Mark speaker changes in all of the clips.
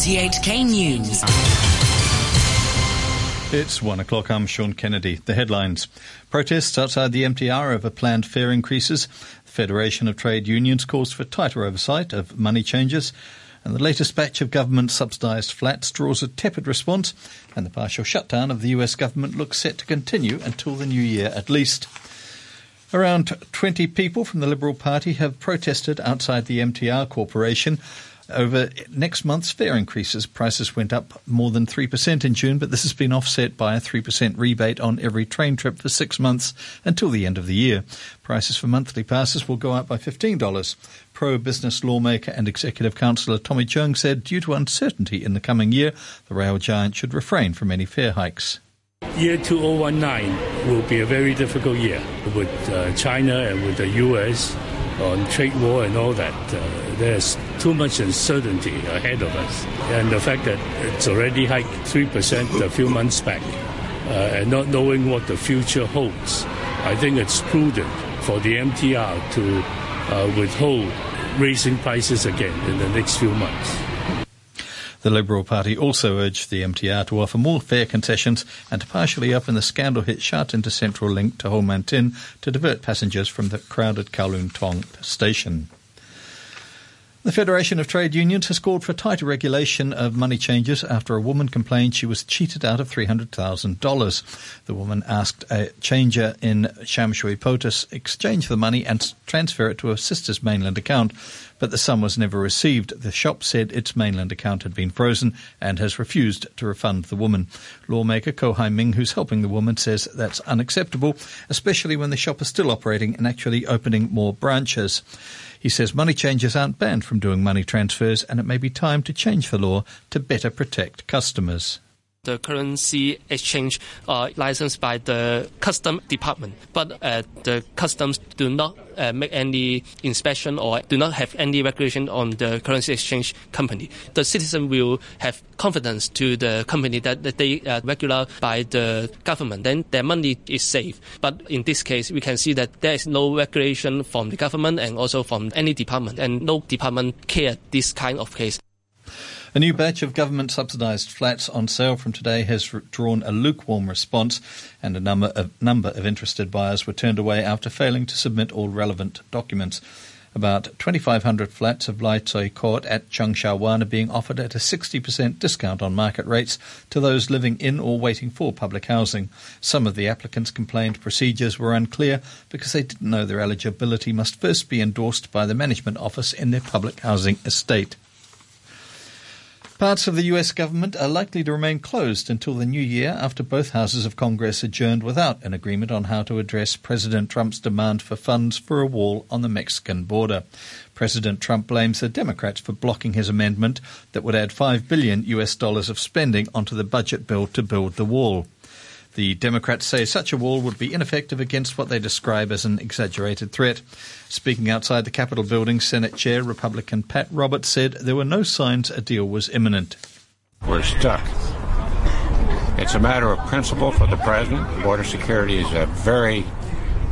Speaker 1: RTHK News.
Speaker 2: It's one o'clock. I'm Sean Kennedy. The headlines. Protests outside the MTR over planned fare increases. The Federation of Trade Unions calls for tighter oversight of money changes. And the latest batch of government subsidised flats draws a tepid response. And the partial shutdown of the US government looks set to continue until the new year at least. Around 20 people from the Liberal Party have protested outside the MTR Corporation over next month's fare increases. Prices went up more than 3% in June, but this has been offset by a 3% rebate on every train trip for six months until the end of the year. Prices for monthly passes will go up by $15. Pro business lawmaker and executive councillor Tommy Cheung said due to uncertainty in the coming year, the rail giant should refrain from any fare hikes.
Speaker 3: Year 2019 will be a very difficult year with uh, China and with the US on trade war and all that. Uh, there's too much uncertainty ahead of us. And the fact that it's already hiked 3% a few months back uh, and not knowing what the future holds, I think it's prudent for the MTR to uh, withhold raising prices again in the next few months.
Speaker 2: The Liberal Party also urged the MTR to offer more fare concessions and to partially open the scandal hit Sha Tin to Central Link to Ho Man Tin to divert passengers from the crowded Kowloon Tong station. The Federation of Trade Unions has called for tighter regulation of money changes after a woman complained she was cheated out of $300,000. The woman asked a changer in Sham Shui Po to exchange the money and transfer it to her sister's mainland account, but the sum was never received. The shop said its mainland account had been frozen and has refused to refund the woman. Lawmaker Ho Kai Ming, who's helping the woman, says that's unacceptable, especially when the shop is still operating and actually opening more branches. He says money changers aren't banned from doing money transfers and it may be time to change the law to better protect customers
Speaker 4: the currency exchange uh, licensed by the custom department, but uh, the customs do not uh, make any inspection or do not have any regulation on the currency exchange company. The citizen will have confidence to the company that, that they are regular by the government, then their money is safe. But in this case, we can see that there is no regulation from the government and also from any department, and no department care this kind of case.
Speaker 2: A new batch of government subsidised flats on sale from today has drawn a lukewarm response, and a number of, number of interested buyers were turned away after failing to submit all relevant documents. About 2,500 flats of Lai Tsui Court at Cheung Sha Wan are being offered at a 60% discount on market rates to those living in or waiting for public housing. Some of the applicants complained procedures were unclear because they didn't know their eligibility must first be endorsed by the management office in their public housing estate. Parts of the US government are likely to remain closed until the new year after both houses of Congress adjourned without an agreement on how to address President Trump's demand for funds for a wall on the Mexican border. President Trump blames the Democrats for blocking his amendment that would add 5 billion US dollars of spending onto the budget bill to build the wall. The Democrats say such a wall would be ineffective against what they describe as an exaggerated threat. Speaking outside the Capitol building, Senate Chair Republican Pat Roberts said there were no signs a deal was imminent.
Speaker 5: We're stuck. It's a matter of principle for the president. Border security is a very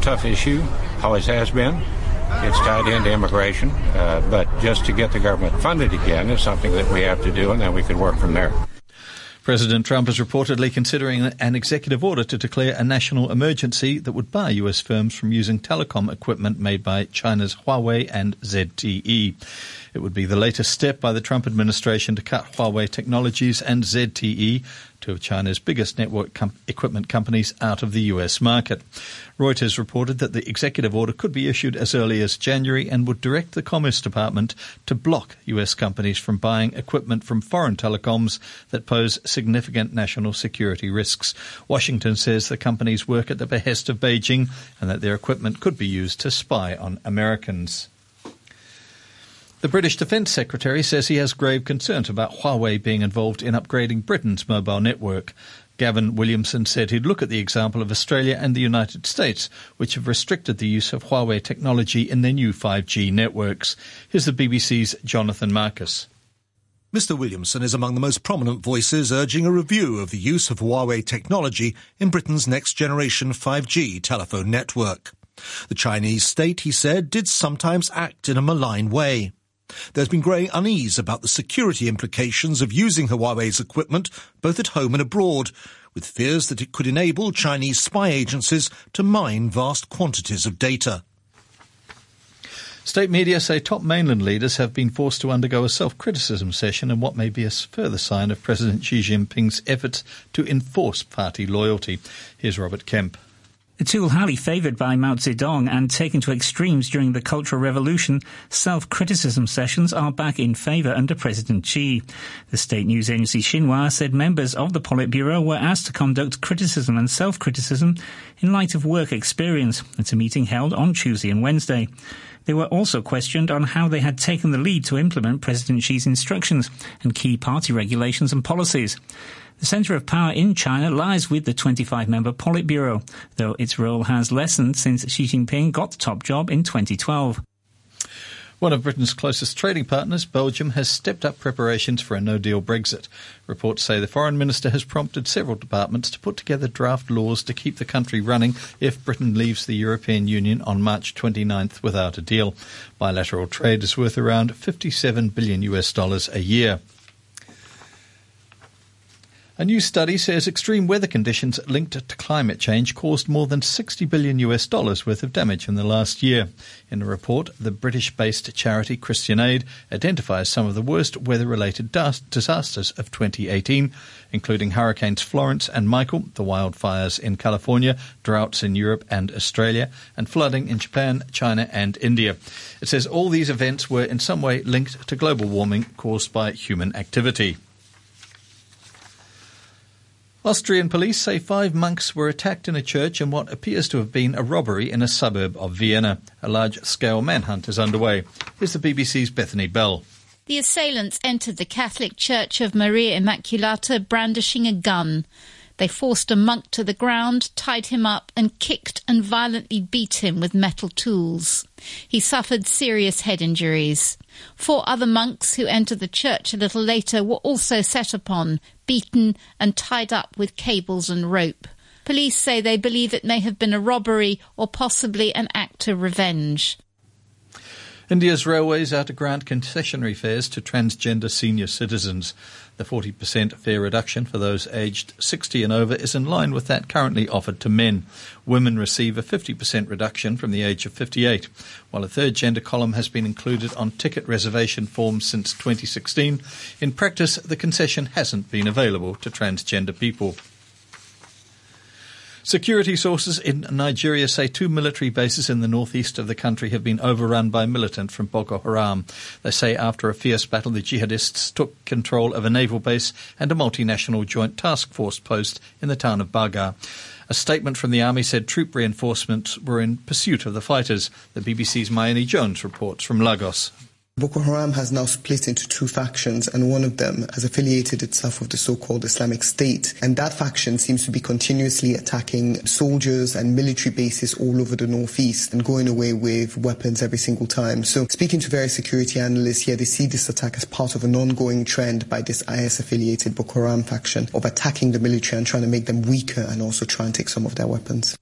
Speaker 5: tough issue, always has been. It's tied into immigration, uh, but just to get the government funded again is something that we have to do, and then we can work from there.
Speaker 2: President Trump is reportedly considering an executive order to declare a national emergency that would bar US firms from using telecom equipment made by China's Huawei and ZTE. It would be the latest step by the Trump administration to cut Huawei Technologies and ZTE, two of China's biggest network com- equipment companies, out of the US market. Reuters reported that the executive order could be issued as early as January and would direct the Commerce Department to block US companies from buying equipment from foreign telecoms that pose significant national security risks. Washington says the companies work at the behest of Beijing and that their equipment could be used to spy on Americans. The British Defence Secretary says he has grave concerns about Huawei being involved in upgrading Britain's mobile network. Gavin Williamson said he'd look at the example of Australia and the United States, which have restricted the use of Huawei technology in their new 5G networks. Here's the BBC's Jonathan Marcus.
Speaker 6: Mr. Williamson is among the most prominent voices urging a review of the use of Huawei technology in Britain's next generation 5G telephone network. The Chinese state, he said, did sometimes act in a malign way. There's been growing unease about the security implications of using Huawei's equipment both at home and abroad, with fears that it could enable Chinese spy agencies to mine vast quantities of data.
Speaker 2: State media say top mainland leaders have been forced to undergo a self criticism session in what may be a further sign of President Xi Jinping's efforts to enforce party loyalty. Here's Robert Kemp.
Speaker 1: A tool highly favoured by Mao Zedong and taken to extremes during the Cultural Revolution, self-criticism sessions are back in favour under President Xi. The state news agency Xinhua said members of the Politburo were asked to conduct criticism and self-criticism in light of work experience at a meeting held on Tuesday and Wednesday. They were also questioned on how they had taken the lead to implement President Xi's instructions and key party regulations and policies. The centre of power in China lies with the 25-member Politburo, though its role has lessened since Xi Jinping got the top job in 2012.
Speaker 2: One of Britain's closest trading partners, Belgium, has stepped up preparations for a no-deal Brexit. Reports say the foreign minister has prompted several departments to put together draft laws to keep the country running if Britain leaves the European Union on March 29th without a deal. Bilateral trade is worth around 57 billion US dollars a year. A new study says extreme weather conditions linked to climate change caused more than 60 billion US dollars worth of damage in the last year. In a report, the British-based charity Christian Aid identifies some of the worst weather-related disasters of 2018, including hurricanes Florence and Michael, the wildfires in California, droughts in Europe and Australia, and flooding in Japan, China and India. It says all these events were in some way linked to global warming caused by human activity. Austrian police say five monks were attacked in a church in what appears to have been a robbery in a suburb of Vienna. A large scale manhunt is underway. Here's the BBC's Bethany Bell.
Speaker 7: The assailants entered the Catholic Church of Maria Immaculata brandishing a gun. They forced a monk to the ground, tied him up, and kicked and violently beat him with metal tools. He suffered serious head injuries. Four other monks who entered the church a little later were also set upon, beaten, and tied up with cables and rope. Police say they believe it may have been a robbery or possibly an act of revenge.
Speaker 2: India's railways are to grant concessionary fares to transgender senior citizens. The 40% fare reduction for those aged 60 and over is in line with that currently offered to men. Women receive a 50% reduction from the age of 58, while a third gender column has been included on ticket reservation forms since 2016. In practice, the concession hasn't been available to transgender people. Security sources in Nigeria say two military bases in the northeast of the country have been overrun by militants from Boko Haram. They say after a fierce battle, the jihadists took control of a naval base and a multinational joint task force post in the town of Baga. A statement from the army said troop reinforcements were in pursuit of the fighters. The BBC's Mayeni Jones reports from Lagos.
Speaker 8: Boko Haram has now split into two factions, and one of them has affiliated itself with the so-called Islamic State. And that faction seems to be continuously attacking soldiers and military bases all over the northeast and going away with weapons every single time. So speaking to various security analysts here, they see this attack as part of an ongoing trend by this IS-affiliated Boko Haram faction of attacking the military and trying to make them weaker and also try and take some of their weapons.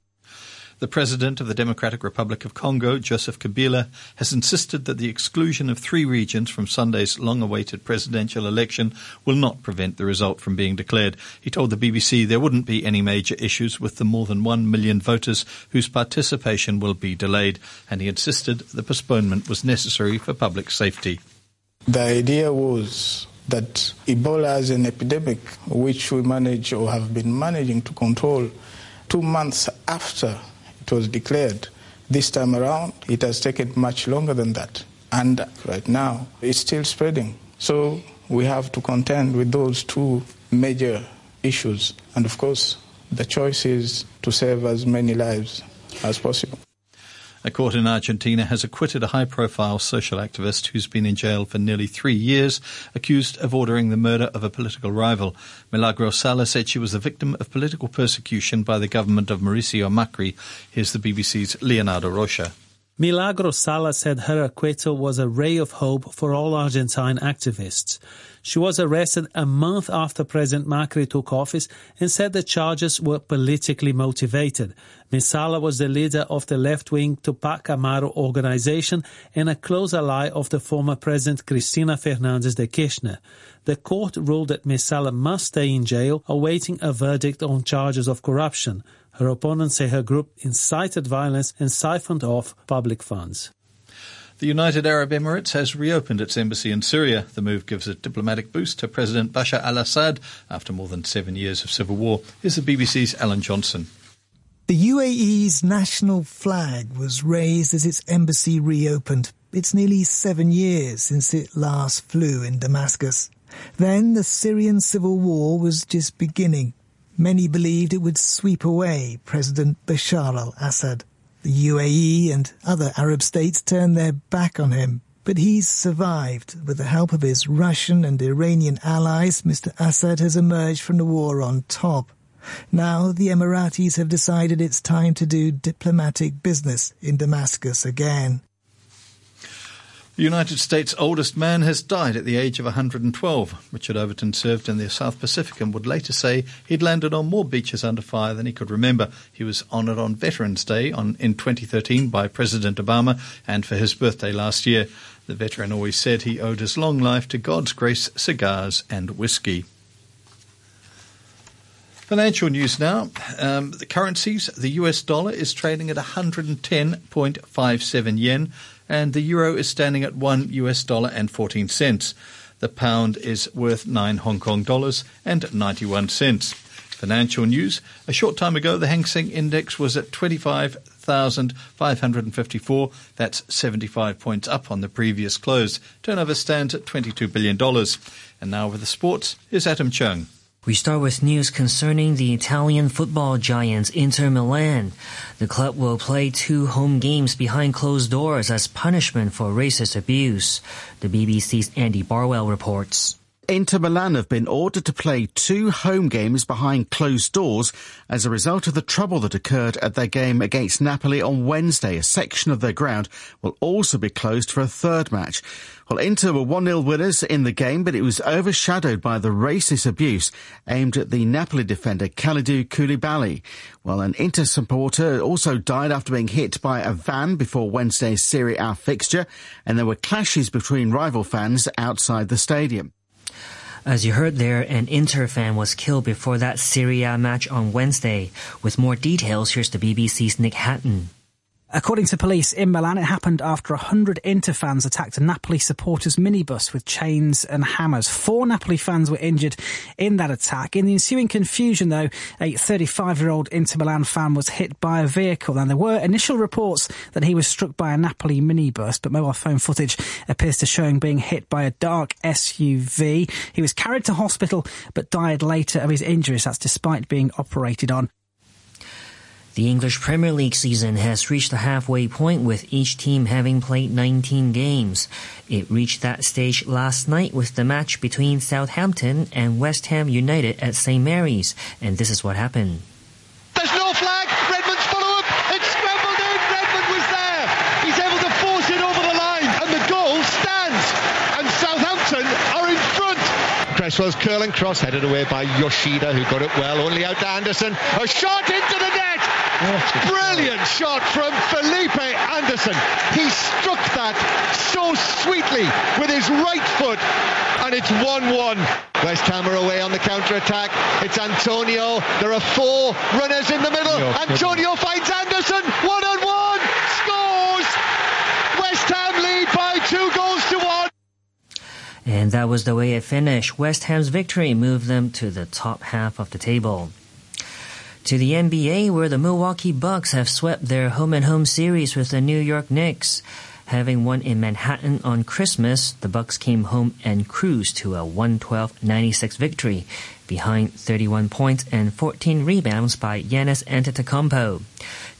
Speaker 2: The president of the Democratic Republic of Congo, Joseph Kabila, has insisted that the exclusion of three regions from Sunday's long awaited presidential election will not prevent the result from being declared. He told the BBC there wouldn't be any major issues with the more than one million voters whose participation will be delayed, and he insisted the postponement was necessary for public safety.
Speaker 9: The idea was that Ebola is an epidemic which we manage or have been managing to control two months after it was declared. This time around, it has taken much longer than that. And right now, it's still spreading. So we have to contend with those two major issues. And of course, the choice is to save as many lives as possible.
Speaker 2: A court in Argentina has acquitted a high profile social activist who's been in jail for nearly three years, accused of ordering the murder of a political rival. Milagro Sala said she was the victim of political persecution by the government of Mauricio Macri. Here's the BBC's Leonardo Rocha.
Speaker 10: Milagro Sala said her acquittal was a ray of hope for all Argentine activists. She was arrested a month after President Macri took office and said the charges were politically motivated. Ms. Sala was the leader of the left-wing Tupac Amaru organization and a close ally of the former President Cristina Fernandez de Kirchner. The court ruled that Ms. Sala must stay in jail awaiting a verdict on charges of corruption. Her opponents say her group incited violence and siphoned off public funds.
Speaker 2: The United Arab Emirates has reopened its embassy in Syria. The move gives a diplomatic boost to President Bashar al Assad after more than seven years of civil war. Here's the BBC's Alan Johnson.
Speaker 11: The UAE's national flag was raised as its embassy reopened. It's nearly seven years since it last flew in Damascus. Then the Syrian civil war was just beginning. Many believed it would sweep away President Bashar al-Assad. The UAE and other Arab states turned their back on him, but he's survived. With the help of his Russian and Iranian allies, Mr. Assad has emerged from the war on top. Now the Emiratis have decided it's time to do diplomatic business in Damascus again.
Speaker 2: The United States' oldest man has died at the age of 112. Richard Overton served in the South Pacific and would later say he'd landed on more beaches under fire than he could remember. He was honoured on Veterans Day on, in 2013 by President Obama and for his birthday last year. The veteran always said he owed his long life to God's grace, cigars, and whiskey. Financial news now. Um, the currencies, the US dollar is trading at 110.57 yen and the euro is standing at 1 US dollar and 14 cents. The pound is worth 9 Hong Kong dollars and 91 cents. Financial news. A short time ago, the Hang Seng Index was at 25,554. That's 75 points up on the previous close. Turnover stands at $22 billion. And now with the sports, is Adam Chung.
Speaker 12: We start with news concerning the Italian football giants Inter Milan. The club will play two home games behind closed doors as punishment for racist abuse. The BBC's Andy Barwell reports.
Speaker 13: Inter Milan have been ordered to play two home games behind closed doors as a result of the trouble that occurred at their game against Napoli on Wednesday. A section of their ground will also be closed for a third match. Well, Inter were 1-0 winners in the game, but it was overshadowed by the racist abuse aimed at the Napoli defender Kalidou Koulibaly. Well, an Inter supporter also died after being hit by a van before Wednesday's Serie A fixture, and there were clashes between rival fans outside the stadium.
Speaker 12: As you heard there, an Inter fan was killed before that Serie A match on Wednesday. With more details, here's the BBC's Nick Hatton.
Speaker 14: According to police in Milan, it happened after 100 Inter fans attacked a Napoli supporters minibus with chains and hammers. Four Napoli fans were injured in that attack. In the ensuing confusion, though, a 35-year-old Inter Milan fan was hit by a vehicle, and there were initial reports that he was struck by a Napoli minibus, but mobile phone footage appears to show him being hit by a dark SUV. He was carried to hospital, but died later of his injuries. That's despite being operated on.
Speaker 12: The English Premier League season has reached the halfway point with each team having played 19 games. It reached that stage last night with the match between Southampton and West Ham United at St Mary's, and this is what happened.
Speaker 15: There's no flag. Redmond's follow up. It's scrambled in. Redmond was there. He's able to force it over the line, and the goal stands. And Southampton are in front. Cresswell's curling cross headed away by Yoshida, who got it well. Only out to Anderson. A shot into the net. Brilliant shot from Felipe Anderson. He struck that so sweetly with his right foot, and it's 1 1. West Ham are away on the counter attack. It's Antonio. There are four runners in the middle. Oh, no, Antonio finds Anderson. One on one. Scores. West Ham lead by two goals to one.
Speaker 12: And that was the way it finished. West Ham's victory moved them to the top half of the table. To the NBA, where the Milwaukee Bucks have swept their home and home series with the New York Knicks. Having won in Manhattan on Christmas, the Bucks came home and cruised to a 112-96 victory, behind 31 points and 14 rebounds by Giannis Antetokounmpo.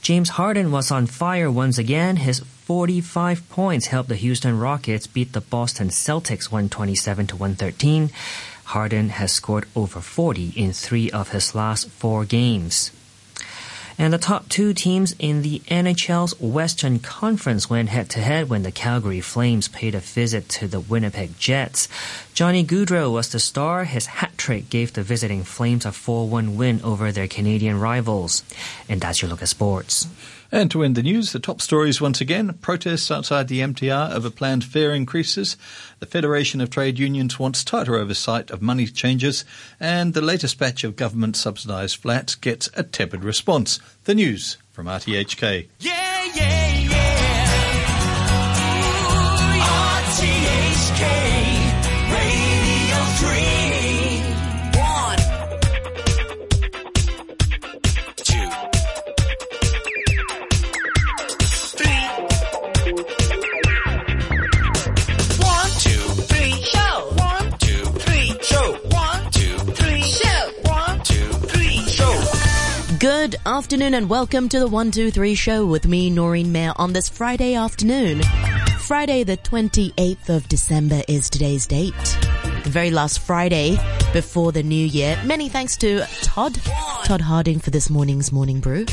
Speaker 12: James Harden was on fire once again. His 45 points helped the Houston Rockets beat the Boston Celtics 127 to 113. Harden has scored over 40 in three of his last four games. And the top two teams in the NHL's Western Conference went head to head when the Calgary Flames paid a visit to the Winnipeg Jets. Johnny Gaudreau was the star. His hat trick gave the visiting Flames a 4 1 win over their Canadian rivals. And that's your look at sports.
Speaker 2: And to end the news, the top stories once again protests outside the MTR over planned fare increases. The Federation of Trade Unions wants tighter oversight of money changes. And the latest batch of government subsidised flats gets a tepid response. The news from RTHK.
Speaker 16: Yeah, yeah.
Speaker 17: Afternoon and welcome to the 123 show with me, Noreen Mayer, on this Friday afternoon. Friday the 28th of December is today's date. The very last Friday before the new year. Many thanks to Todd, Todd Harding for this morning's morning brew.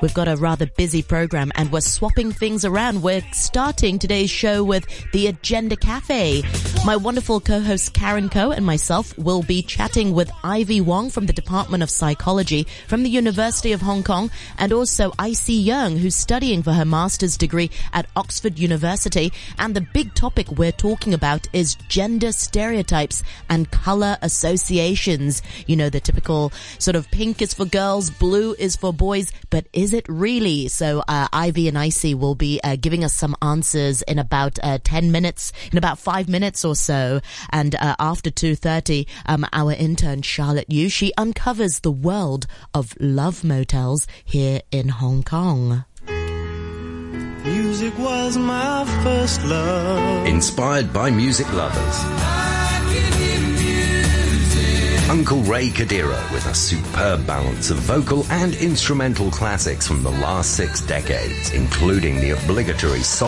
Speaker 17: We've got a rather busy program and we're swapping things around. We're starting today's show with the Agenda Cafe. My wonderful co-host Karen Coe and myself will be chatting with Ivy Wong from the Department of Psychology from the University of Hong Kong and also IC Young who's studying for her master's degree at Oxford University. And the big topic we're talking about is gender stereotypes and color associations. You know, the typical sort of pink is for girls, blue is for boys, but is it really? So uh, Ivy and Icy will be uh, giving us some answers in about uh, 10 minutes, in about five minutes or so. And uh, after 2.30, um, our intern Charlotte Yu, she uncovers the world of love motels here in Hong Kong.
Speaker 18: Music was my first love.
Speaker 19: Inspired by music lovers. Uncle Ray Cordeiro with a superb balance of vocal and instrumental classics from the last six decades, including the obligatory